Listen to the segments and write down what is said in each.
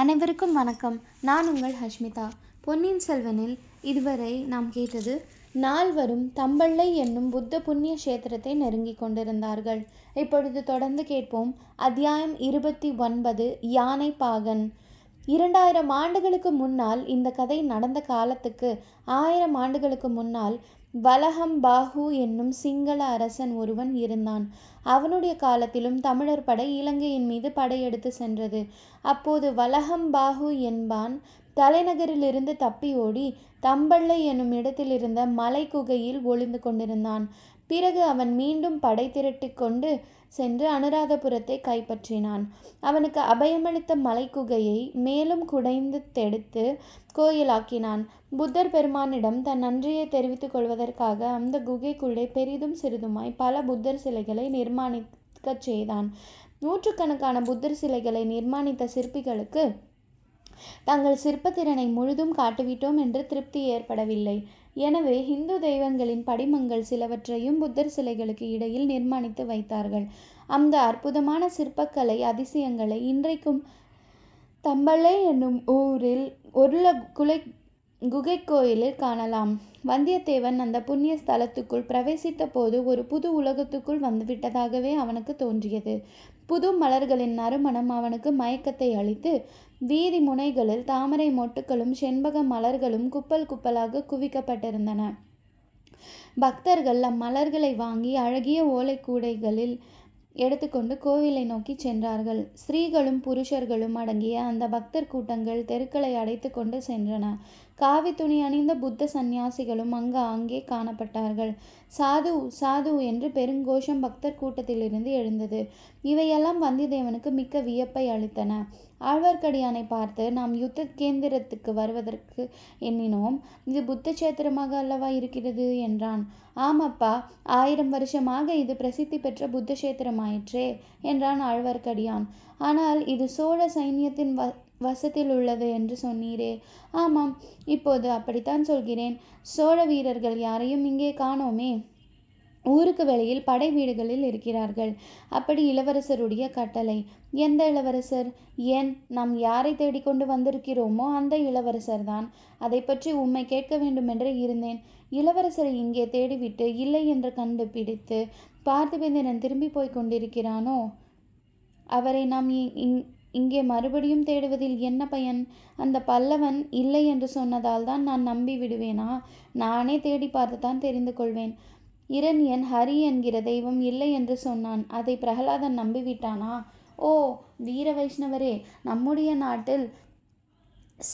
அனைவருக்கும் வணக்கம். நான் உங்கள் ஹஷ்மிதா. பொன்னியின் செல்வனில் இதுவரை நாம் கேட்டது நால்வரும் தம்பள்ளை என்னும் புத்த புண்ணிய கஷேத்திரத்தை நெருங்கிக் கொண்டிருந்தார்கள். இப்பொழுது தொடர்ந்து கேட்போம். அத்தியாயம் இருபத்தி ஒன்பது யானை பாகன். இரண்டாயிரம் ஆண்டுகளுக்கு முன்னால் இந்த கதை நடந்த காலத்துக்கு ஆயிரம் ஆண்டுகளுக்கு முன்னால் வலஹம் என்னும் சிங்கள அரசன் ஒருவன் இருந்தான். அவனுடைய காலத்திலும் தமிழர் படை இலங்கையின் மீது படையெடுத்து சென்றது. அப்போது வலஹம் என்பான் தலைநகரிலிருந்து தப்பி ஓடி தம்பள்ளை என்னும் இடத்திலிருந்த மலை குகையில் ஒளிந்து கொண்டிருந்தான். பிறகு அவன் மீண்டும் படை திரட்டி கொண்டு சென்று அனுராதபுரத்தை கைப்பற்றினான். அவனுக்கு அபயமளித்த மலைக்குகையை மேலும் குடைந்து தெடுத்து கோயிலாக்கினான். புத்தர் பெருமானிடம் தன் நன்றியை தெரிவித்துக் கொள்வதற்காக அந்த குகைக்குள்ளே பெரிதும் சிறிதுமாய் பல புத்தர் சிலைகளை நிர்மாணிக்கச் செய்தான். நூற்றுக்கணக்கான புத்தர் சிலைகளை நிர்மாணித்த சிற்பிகளுக்கு தங்கள் சிற்பத்திறனை முழுதும் காட்டிவிட்டோம் என்று திருப்தி ஏற்படவில்லை. எனவே இந்து தெய்வங்களின் படிமங்கள் சிலவற்றையும் புத்தர் சிலைகளுக்கு இடையில் நிர்மாணித்து வைத்தார்கள். அந்த அற்புதமான சிற்பக்கலை அதிசயங்களை இன்றைக்கும் தம்பளை என்னும் ஊரில் ஒரு குலை குகை கோயிலில் காணலாம். வந்தியத்தேவன் அந்த புண்ணிய ஸ்தலத்துக்குள் பிரவேசித்த போது ஒரு புது உலகத்துக்குள் வந்துவிட்டதாகவே அவனுக்கு தோன்றியது. புது மலர்களின் நறுமணம் அவனுக்கு மயக்கத்தை அளித்து வீதி முனைகளில் தாமரை மொட்டுக்களும் செண்பக மலர்களும் குப்பல் குப்பலாக குவிக்கப்பட்டிருந்தன. பக்தர்கள் அம்மலர்களை வாங்கி அழகிய ஓலை கூடைகளில் எடுத்துக்கொண்டு கோவிலை நோக்கி சென்றார்கள். ஸ்திரீகளும் புருஷர்களும் அடங்கிய அந்த பக்தர் கூட்டங்கள் தெருக்களை அடைத்து கொண்டு சென்றன. காவி துணி அணிந்த புத்த சந்நியாசிகளும் அங்கு அங்கே காணப்பட்டார்கள். சாது சாது என்று பெருங்கோஷம் பக்தர் கூட்டத்திலிருந்து எழுந்தது. இவையெல்லாம் வந்தியத்தேவனுக்கு மிக்க வியப்பை அளித்தன. ஆழ்வார்க்கடியானை பார்த்து நாம் யுத்த கேந்திரத்துக்கு வருவதற்கு எண்ணினோம். இது புத்த சேத்திரமாக அல்லவா இருக்கிறது? என்றான். ஆமப்பா ஆயிரம் வருஷமாக இது பிரசித்தி பெற்ற புத்த கஷேத்திரமாயிற்றே என்றான் ஆழ்வார்க்கடியான். ஆனால் இது சோழ சைன்யத்தின் வ வசத்தில் உள்ளது என்று சொன்னீரே. ஆமாம் இப்போது அப்படித்தான் சொல்கிறேன். சோழ வீரர்கள் யாரையும் இங்கே காணோமே. ஊருக்கு வெளியில் படை வீடுகளில் இருக்கிறார்கள். அப்படி இளவரசருடைய கட்டளை எந்த இளவரசர்? ஏன் நாம் யாரை தேடிக்கொண்டு வந்திருக்கிறோமோ அந்த இளவரசர் தான் அதை பற்றி உம்மை கேட்க வேண்டுமென்று இருந்தேன். இளவரசரை இங்கே தேடிவிட்டு இல்லை என்று கண்டுபிடித்து பார்த்திபேந்திரன் திரும்பி போய் கொண்டிருக்கிறானோ? அவரை நாம் இங்கே மறுபடியும் தேடுவதில் என்ன பயன்? அந்த பல்லவன் இல்லை என்று சொன்னதால் தான் நான் நம்பி விடுவேனா? நானே தேடி பார்த்து தான் தெரிந்து கொள்வேன். இரண்யன் ஹரி என்கிற தெய்வம் இல்லை என்று சொன்னான். அதை பிரகலாதன் நம்பிவிட்டானா? ஓ வீர வைஷ்ணவரே நம்முடைய நாட்டில்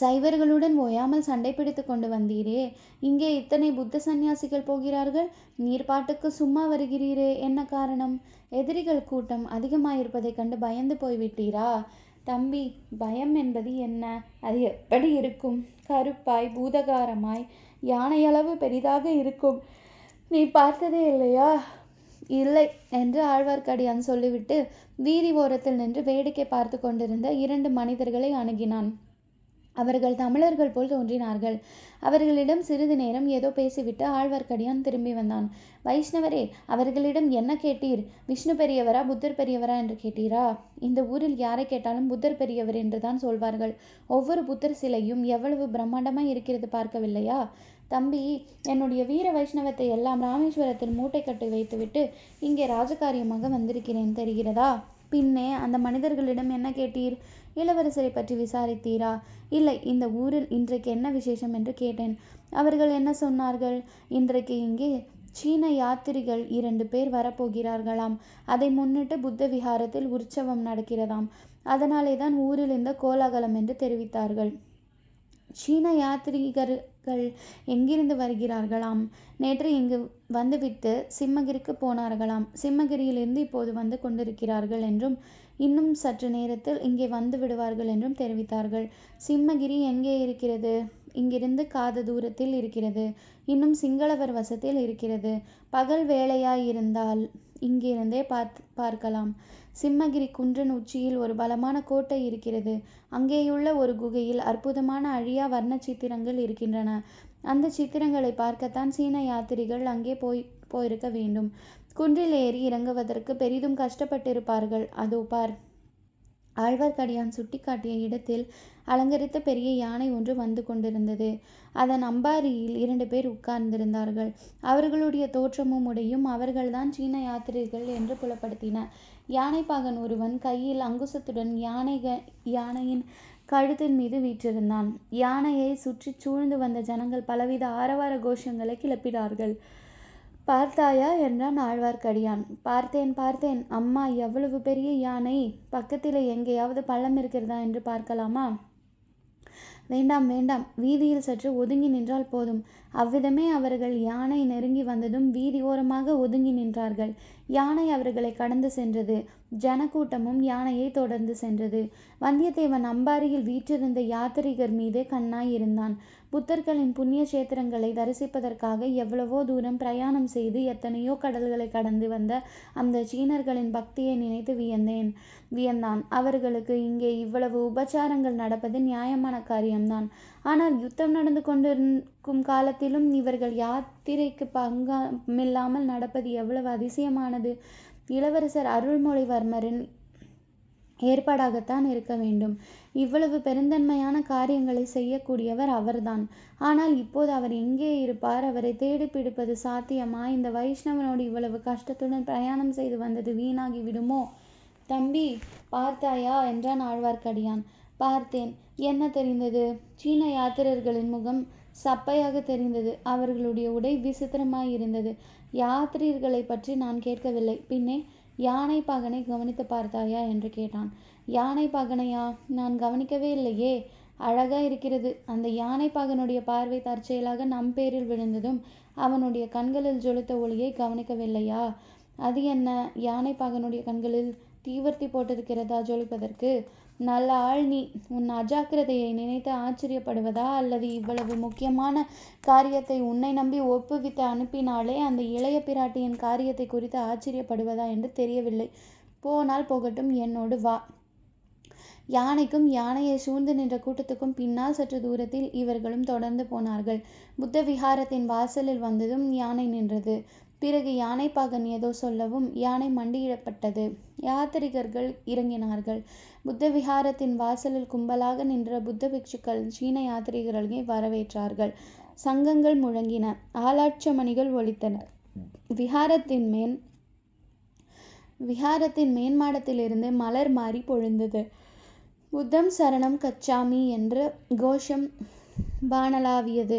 சைவர்களுடன் ஓயாமல் சண்டை பிடித்து கொண்டு வந்தீரே. இங்கே இத்தனை புத்த சந்நியாசிகள் போகிறார்கள்? நீர் பாட்டுக்கு சும்மா வருகிறீரே என்ன காரணம்? எதிரிகள் கூட்டம் அதிகமாயிருப்பதைக் கண்டு பயந்து போய்விட்டீரா? தம்பி பயம் என்பது என்ன? அது எப்படி இருக்கும்? கருப்பாய் பூதகாரமாய் யானையளவு பெரிதாக இருக்கும். நீ பார்த்ததே இல்லையா? இல்லை என்று ஆழ்வார்க்கடியான் சொல்லிவிட்டு வீதி ஓரத்தில் நின்று வேடிக்கை பார்த்து கொண்டிருந்த இரண்டு மனிதர்களை அணுகினான். அவர்கள் தமிழர்கள் போல் தோன்றினார்கள். அவர்களிடம் சிறிது நேரம் ஏதோ பேசிவிட்டு ஆழ்வார்க்கடியான் திரும்பி வந்தான். வைஷ்ணவரே அவர்களிடம் என்ன கேட்டீர்? விஷ்ணு பெரியவரா புத்தர் பெரியவரா என்று கேட்டீரா? இந்த ஊரில் யாரை கேட்டாலும் புத்தர் பெரியவர் என்று தான் சொல்வார்கள். ஒவ்வொரு புத்தர் சிலையும் எவ்வளவு பிரம்மாண்டமாய் இருக்கிறது பார்க்கவில்லையா? தம்பி என்னுடைய வீர வைஷ்ணவத்தை எல்லாம் ராமேஸ்வரத்தில் மூட்டை கட்டி வைத்துவிட்டு இங்கே ராஜகாரியமாக வந்திருக்கிறேன் தெரிகிறதா? பின்னே அந்த மனிதர்களிடம் என்ன கேட்டீர்? இளவரசரை பற்றி விசாரித்தீரா? இல்லை இந்த ஊரில் இன்றைக்கு என்ன விசேஷம் என்று கேட்டேன். அவர்கள் என்ன சொன்னார்கள்? இன்றைக்கு இங்கே சீன யாத்திரிகள் இரண்டு பேர் வரப்போகிறார்களாம். அதை முன்னிட்டு புத்த விஹாரத்தில் உற்சவம் நடக்கிறதாம். அதனாலே தான் ஊரில் இந்த கோலாகலம் என்று தெரிவித்தார்கள். சீன யாத்ரீகர்கள் எங்கிருந்து வருகிறார்களாம்? நேற்று இங்கு வந்துவிட்டு சிம்மகிரிக்கு போனார்களாம். சிம்மகிரியிலிருந்து இப்போது வந்து கொண்டிருக்கிறார்கள் என்றும் இன்னும் சற்று நேரத்தில் இங்கே வந்து விடுவார்கள் என்றும் தெரிவித்தார்கள். சிம்மகிரி எங்கே இருக்கிறது? இங்கிருந்து காத தூரத்தில் இருக்கிறது. இன்னும் சிங்களவர் வசத்தில் இருக்கிறது. பகல் வேலையாயிருந்தால் இங்கிருந்தே பார்த்து பார்க்கலாம். சிம்மகிரி குன்றின் உச்சியில் ஒரு பலமான கோட்டை இருக்கிறது. அங்கேயுள்ள ஒரு குகையில் அற்புதமான அழியா வர்ண சித்திரங்கள் இருக்கின்றன. அந்த சித்திரங்களை பார்க்கத்தான் சீன யாத்திரிகள் அங்கே போய் போயிருக்க வேண்டும். குன்றில் ஏறி இறங்குவதற்கு பெரிதும் கஷ்டப்பட்டிருப்பார்கள். அதோ பார். ஆழ்வார்க்கடியான் சுட்டிக்காட்டிய இடத்தில் அலங்கரித்த பெரிய யானை ஒன்று வந்து கொண்டிருந்தது. அதன் அம்பாரியில் இரண்டு பேர் உட்கார்ந்திருந்தார்கள். அவர்களுடைய தோற்றமும் உடையும் அவர்கள்தான் சீன யாத்திரிகள் என்று புலப்படுத்தின. யானைப்பாகன் ஒருவன் கையில் அங்குசத்துடன் யானைக யானையின் கழுத்தின் மீது வீற்றிருந்தான். யானையை சுற்றி சூழ்ந்து வந்த ஜனங்கள் பலவித ஆரவார கோஷங்களை கிளப்பினார்கள். பார்த்தாயா? என்றான் ஆழ்வார்க்கடியான். பார்த்தேன் பார்த்தேன். அம்மா எவ்வளவு பெரிய யானை? பக்கத்தில் எங்கேயாவது பள்ளம் இருக்கிறதா என்று பார்க்கலாமா? வேண்டாம் வேண்டாம். வீதியில் சற்று ஒதுங்கி நின்றால் போதும். அவ்விதமே அவர்கள் யானை நெருங்கி வந்ததும் வீதி ஓரமாக ஒதுங்கி நின்றார்கள். யானை அவர்களை கடந்து சென்றது. ஜனக்கூட்டமும் யானையை தொடர்ந்து சென்றது. வந்தியத்தேவன் அம்பாரியில் வீற்றிருந்த யாத்திரிகர் மீது கண்ணாய் இருந்தான். புத்தர்களின் புண்ணிய சேத்திரங்களை தரிசிப்பதற்காக எவ்வளவோ தூரம் பிரயாணம் செய்து எத்தனையோ கடல்களை கடந்து வந்த அந்த சீனர்களின் பக்தியை நினைத்து வியந்தேன். வியந்தான். அவர்களுக்கு இங்கே இவ்வளவு உபச்சாரங்கள் நடப்பது நியாயமான காரியம்தான் ஆனால் யுத்தம் நடந்து கொண்டிருக்கும் காலத்திலும் இவர்கள் யாத்திரைக்கு பங்கமில்லாமல் நடப்பது எவ்வளவு அதிசயமானது. இளவரசர் அருள்மொழிவர்மரின் ஏற்பாடாகத்தான் இருக்க வேண்டும். இவ்வளவு பெருந்தன்மையான காரியங்களை செய்யக்கூடியவர் அவர்தான். ஆனால் இப்போது அவர் எங்கே இருப்பார்? அவரை தேடி பிடிப்பது சாத்தியமா? இந்த வைஷ்ணவனோடு இவ்வளவு கஷ்டத்துடன் பிரயாணம் செய்து வந்தது வீணாகி விடுமோ? தம்பி பார்த்தாயா? என்றான் ஆழ்வார்க்கடியான். பார்த்தேன். என்ன தெரிந்தது? சீன யாத்திரர்களின் முகம் சப்பையாக தெரிந்தது. அவர்களுடைய உடை விசித்திரமாய் இருந்தது. யாத்திரியர்களை பற்றி நான் கேட்கவில்லை. பின்னே யானை பாகனை கவனித்து பார்த்தாயா? என்று கேட்டான். யானை பாகனையா? நான் கவனிக்கவே இல்லையே. அழகா இருக்கிறது. அந்த யானை பாகனுடைய பார்வை தற்செயலாக நம் பேரில் விழுந்ததும் அவனுடைய கண்களில் ஜொலித்த ஒளியை கவனிக்கவில்லையா? அது என்ன? யானை பாகனுடைய கண்களில் தீவர்த்தி போட்டிருக்கிறதா ஜொலிப்பதற்கு? நல்ல ஆள் நீ. உன் அஜாக்கிரதையை நினைத்து ஆச்சரியப்படுவதா? அல்லது இவ்வளவு முக்கியமான காரியத்தை உன்னை நம்பி ஒப்புவித்து அனுப்பினாலே அந்த இளைய பிராட்டியின் காரியத்தை குறித்து ஆச்சரியப்படுவதா என்று தெரியவில்லை. போனால் போகட்டும் என்னோடு வா. யானைக்கும் யானையை சூழ்ந்து நின்ற கூட்டத்துக்கும் பின்னால் சற்று தூரத்தில் இவர்களும் தொடர்ந்து போனார்கள். புத்த விஹாரத்தின் வாசலில் வந்ததும் யானை நின்றது. பிறகு யானைப்பாகன் ஏதோ சொல்லவும் யானை மண்டியிடப்பட்டது. யாத்திரிகர்கள் இறங்கினார்கள். புத்த விஹாரத்தின் வாசலில் கும்பலாக நின்ற புத்த பிக்ஷுக்கள் சீன யாத்திரிகர்களை வரவேற்றார்கள். சங்கங்கள் முழங்கின. ஆலாட்சமணிகள் ஒலித்தன விஹாரத்தின் மேன் விஹாரத்தின் மேன்மாடத்திலிருந்து மலர் மாறி பொழுந்தது. புத்தம் சரணம் கச்சாமி என்ற கோஷம் வானலாவியது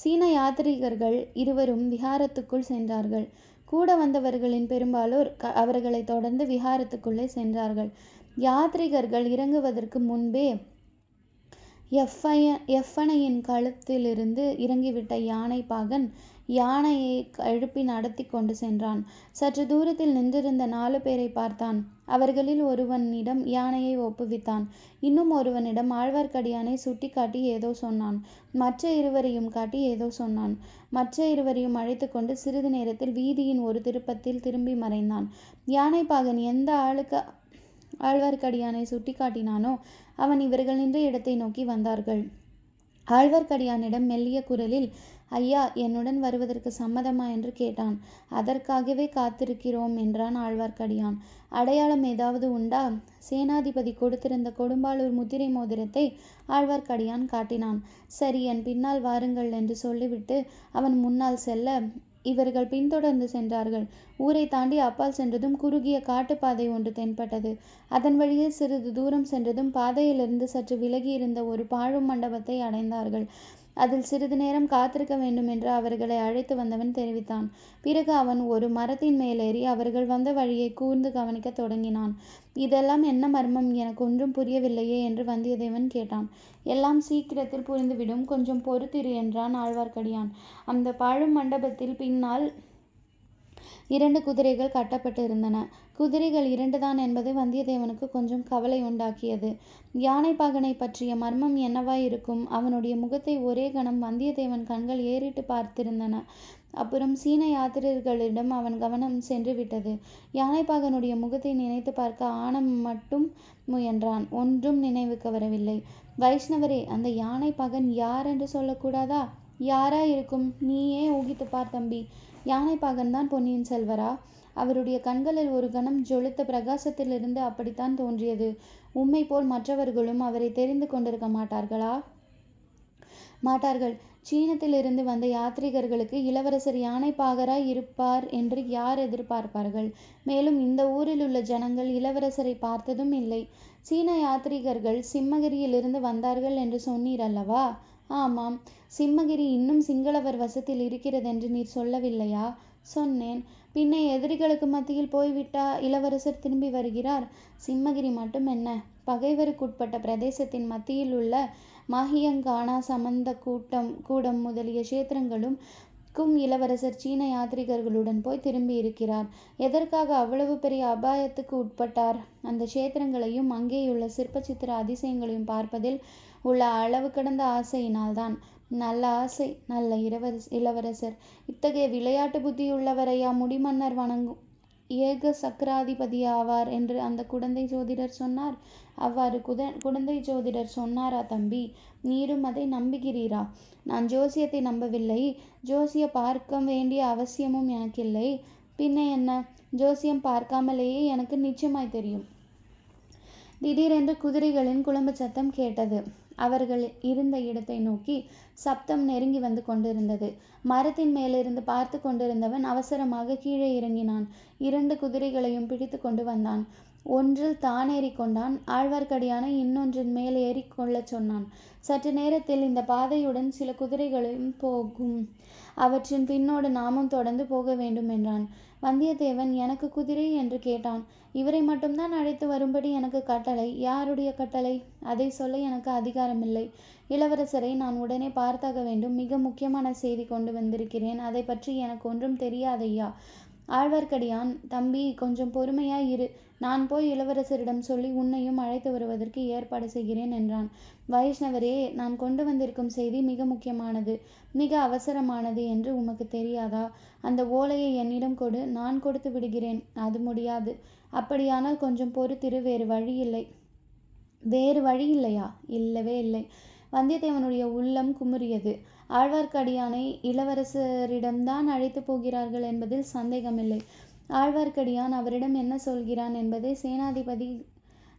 சீன யாத்ரீகர்கள் இருவரும் விஹாரத்துக்குள் சென்றார்கள். கூட வந்தவர்களின் பெரும்பாலோர் க அவர்களை தொடர்ந்து விஹாரத்துக்குள்ளே சென்றார்கள். யாத்ரிகர்கள் இறங்குவதற்கு முன்பே எஃப்ஐய எஃப்பனையின் கழுத்திலிருந்து இறங்கிவிட்ட யானை பாகன் யானையை எழுப்பி நடத்தி கொண்டு சென்றான். சற்று தூரத்தில் நின்றிருந்த நாலு பேரை பார்த்தான். அவர்களில் ஒருவனிடம் யானையை ஒப்புவித்தான். இன்னும் ஒருவனிடம் ஆழ்வார்க்கடியானை சுட்டி காட்டி ஏதோ சொன்னான். மற்ற இருவரையும் காட்டி ஏதோ சொன்னான். மற்ற இருவரையும் அழைத்து கொண்டு சிறிது நேரத்தில் வீதியின் ஒரு திருப்பத்தில் திரும்பி மறைந்தான். யானை பாகன் எந்த ஆளுக்கு ஆழ்வார்க்கடியானை சுட்டி காட்டினானோ அவன் இவர்கள் நின்ற இடத்தை நோக்கி வந்தார்கள். ஆழ்வார்க்கடியானிடம் மெல்லிய குரலில் ஐயா என்னுடன் வருவதற்கு சம்மதமா என்று கேட்டான். அதற்காகவே காத்திருக்கிறோம் என்றான் ஆழ்வார்க்கடியான். அடையாளம் ஏதாவது உண்டா? சேனாதிபதி கொடுத்திருந்த கொடும்பாளூர் முத்திரை மோதிரத்தை ஆழ்வார்க்கடியான் காட்டினான். சரி என் பின்னால் வாருங்கள் என்று சொல்லிவிட்டு அவன் முன்னால் செல்ல இவர்கள் பின்தொடர்ந்து சென்றார்கள். ஊரை தாண்டி அப்பால் சென்றதும் குறுகிய காட்டுப்பாதை ஒன்று தென்பட்டது. அதன் வழியே சிறிது தூரம் சென்றதும் பாதையிலிருந்து சற்று விலகியிருந்த ஒரு பாழும் மண்டபத்தை அடைந்தார்கள். அதில் சிறிது நேரம் காத்திருக்க வேண்டும் என்று அவர்களை அழைத்து வந்தவன் தெரிவித்தான். பிறகு அவன் ஒரு மரத்தின் மேலேறி அவர்கள் வந்த வழியை கூர்ந்து கவனிக்கத் தொடங்கினான். இதெல்லாம் என்ன மர்மம்? எனக்கு ஒன்றும் புரியவில்லையே என்று வந்தியத்தேவன் கேட்டான். எல்லாம் சீக்கிரத்தில் புரிந்துவிடும். கொஞ்சம் பொறுத்திரு என்றான் ஆழ்வார்க்கடியான். அந்த பாழும் மண்டபத்தில் பின்னால் இரண்டு குதிரைகள் கட்டப்பட்டு இருந்தன குதிரைகள் இரண்டுதான் என்பது வந்தியத்தேவனுக்கு கொஞ்சம் கவலை உண்டாக்கியது. யானைப்பாகனை பற்றிய மர்மம் என்னவாய் இருக்கும் அவனுடைய முகத்தை ஒரே கணம் வந்தியத்தேவன் கண்கள் ஏறிட்டு பார்த்திருந்தன. அப்புறம் சீன யாத்திரிகர்களிடம் அவன் கவனம் சென்று விட்டது யானைப்பாகனுடைய முகத்தை நினைத்து பார்க்க ஆனம் மட்டும் முயன்றான். ஒன்றும் நினைவுக்கு வரவில்லை. வைஷ்ணவரே அந்த யானை பகன் யார் என்று சொல்லக்கூடாதா? யாரா இருக்கும் நீயே ஊகித்து பார் தம்பி. யானைப்பாகன் தான் பொன்னியின் செல்வரா? அவருடைய கண்களில் ஒரு கணம் ஜொலித்த பிரகாசத்திலிருந்து அப்படித்தான் தோன்றியது. உம்மை போல் மற்றவர்களும் அவரை தெரிந்து கொண்டிருக்க மாட்டார்களா? மாட்டார்கள். சீனத்திலிருந்து வந்த யாத்ரீகர்களுக்கு இளவரசர் யானைப்பாகராய் இருப்பார் என்று யார் எதிர்பார்ப்பார்கள்? மேலும் இந்த ஊரில் உள்ள ஜனங்கள் இளவரசரை பார்த்ததும் இல்லை. சீன யாத்ரீகர்கள் சிம்மகிரியிலிருந்து வந்தார்கள் என்று சொன்னீர் அல்லவா ஆமாம். சிம்மகிரி இன்னும் சிங்களவர் வசத்தில் இருக்கிறதென்று நீர் சொல்லவில்லையா? சொன்னேன். பின்னே எதிரிகளுக்கு மத்தியில் போய்விட்டா இளவரசர் திரும்பி வருகிறார். சிம்மகிரி மட்டும் என்ன? பகைவருக்குட்பட்ட பிரதேசத்தின் மத்தியில் உள்ள மாஹியங்கானா சமந்த கூட்டம் கூடம் முதலிய கஷேத்திரங்களும் க்கும் இளவரசர் சீன யாத்ரிகர்களுடன் போய் திரும்பி இருக்கிறார். எதற்காக அவ்வளவு பெரிய அபாயத்துக்கு உட்பட்டார்? அந்த கஷேத்திரங்களையும் அங்கேயுள்ள சிற்ப சித்திர அதிசயங்களையும் பார்ப்பதில் உள்ள அளவு கடந்த ஆசையினால்தான். நல்ல ஆசை நல்ல இளவரச இளவரசர். இத்தகைய விளையாட்டு புத்தியுள்ளவரையா முடிமன்னர் வணங்கும். ஏக சக்கராதிபதியாவார் என்று அந்த குடந்தை ஜோதிடர் சொன்னார். அவ்வாறு குத குடந்தை ஜோதிடர் சொன்னாரா தம்பி? நீரும் அதை நம்புகிறீரா? நான் ஜோசியத்தை நம்பவில்லை. ஜோசிய பார்க்க வேண்டிய அவசியமும் எனக்கில்லை. பின்ன என்ன? ஜோசியம் பார்க்காமலேயே எனக்கு நிச்சயமாய் தெரியும். திடீரென்று குதிரைகளின் குழம்பு சத்தம் கேட்டது. அவர்கள் இருந்த இடத்தை நோக்கி சப்தம் நெருங்கி வந்து கொண்டிருந்தது. மரத்தின் மேலிருந்து பார்த்து கொண்டிருந்தவன் அவசரமாக கீழே இறங்கினான். இரண்டு குதிரைகளையும் பிடித்து கொண்டு வந்தான். ஒன்றில் தான் ஏறிக்கொண்டான் ஆழ்வார்க்கடியான இன்னொன்றின் மேல் ஏறிக்கொள்ளச் சொன்னான். சற்று நேரத்தில் இந்த பாதையுடன் சில குதிரைகளையும் போகும். அவற்றின் பின்னோடு நாமும் தொடர்ந்து போக வேண்டும் என்றான். வந்தியத்தேவன் எனக்கு குதிரை என்று கேட்டான். இவரை மட்டும்தான் அழைத்து வரும்படி எனக்கு கட்டளை. யாருடைய கட்டளை? அதை சொல்ல எனக்கு அதிகாரமில்லை. இளவரசரை நான் உடனே பார்த்தாக வேண்டும். மிக முக்கியமான செய்தி கொண்டு வந்திருக்கிறேன். அதை பற்றி எனக்கு ஒன்றும் தெரியாதையா ஆழ்வார்க்கடியான் தம்பி கொஞ்சம் பொறுமையாய் இரு. நான் போய் இளவரசரிடம் சொல்லி உன்னையும் அழைத்து வருவதற்கு ஏற்பாடு செய்கிறேன் என்றான். வைஷ்ணவரே நான் கொண்டு வந்திருக்கும் செய்தி மிக முக்கியமானது மிக அவசரமானது என்று உமக்கு தெரியாதா? அந்த ஓலையை என்னிடம் கொடு நான் கொடுத்து விடுகிறேன். அது முடியாது. அப்படியானால் கொஞ்சம் பொறுத்திரு வேறு வழி இல்லை. வேறு வழி இல்லையா? இல்லவே இல்லை. வந்தியத்தேவனுடைய உள்ளம் குமுறியது. ஆழ்வார்க்கடியானை இளவரசரிடம்தான் அழைத்து போகிறார்கள் என்பதில் சந்தேகமில்லை. ஆழ்வார்க்கடியான் அவரிடம் என்ன சொல்கிறான் என்பதை சேனாதிபதி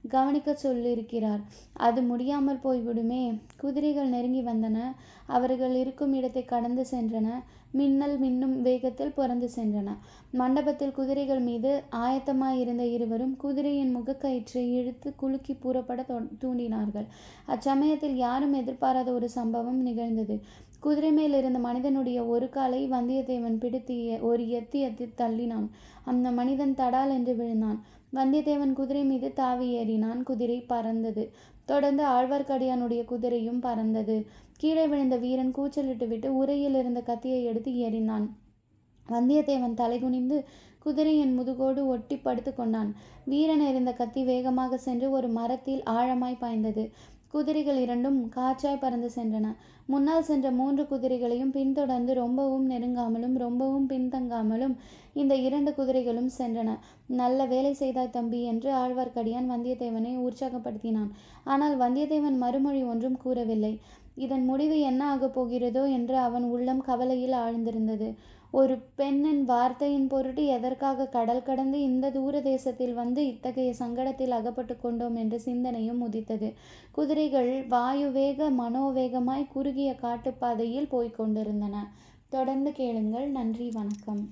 கவனிக்கச் சொல்லியிருக்கிறார். அது முடியாமல் போய்விடுமே. குதிரைகள் நெருங்கி வந்தன. அவர்கள் இருக்கும் இடத்தை கடந்து சென்றன. மின்னல் மின்னும் வேகத்தில் புறந்து சென்றன. மண்டபத்தில் குதிரைகள் மீது ஆயத்தமாயிருந்த இருவரும் குதிரையின் முகக்கயிற்றை இழுத்து குலுக்கி புறப்பட தூண்டினார்கள். அச்சமயத்தில் யாரும் எதிர்பாராத ஒரு சம்பவம் நிகழ்ந்தது. குதிரை மேல் இருந்த மனிதனுடைய ஒரு காலை வந்தியத்தேவன் பிடித்து ஒரு எத்தி எத்தி தள்ளினான். அந்த மனிதன் தடால் என்று விழுந்தான். வந்தியத்தேவன் குதிரை மீது தாவி ஏறினான். குதிரை பறந்தது. தொடர்ந்து ஆழ்வார்க்கடியானுடைய குதிரையும் பறந்தது. கீழே விழுந்த வீரன் கூச்சலிட்டு விட்டு உரையில் இருந்த கத்தியை எடுத்து எறிந்தான் வந்தியத்தேவன் தலைகுனிந்து குதிரையின் முதுகோடு ஒட்டி படுத்து கொண்டான். வீரன் எறிந்த கத்தி வேகமாக சென்று ஒரு மரத்தில் ஆழமாய் பாய்ந்தது. குதிரைகள் இரண்டும் காற்றாய் பறந்து சென்றன. முன்னால் சென்ற மூன்று குதிரைகளையும் பின்தொடர்ந்து ரொம்பவும் நெருங்காமலும் ரொம்பவும் பின்தங்காமலும் இந்த இரண்டு குதிரைகளும் சென்றன. நல்ல வேலை செய்தாய் தம்பி என்று ஆழ்வார்க்கடியான் வந்தியத்தேவனை உற்சாகப்படுத்தினான். ஆனால் வந்தியத்தேவன் மறுமொழி ஒன்றும் கூறவில்லை. இதன் முடிவு என்ன ஆகப் போகிறதோ என்று அவன் உள்ளம் கவலையில் ஆழ்ந்திருந்தது. ஒரு பெண்ணின் வார்த்தையின் பொருட்டு எதற்காக கடல் கடந்து இந்த தூர தேசத்தில் வந்து இத்தகைய சங்கடத்தில் அகப்பட்டு கொண்டோம் என்ற சிந்தனையும் உதித்தது. குதிரைகள் வாயுவேக மனோவேகமாய் குறுகிய காட்டுப்பாதையில் போய்க் கொண்டிருந்தன. தொடர்ந்து கேளுங்கள். நன்றி. வணக்கம்.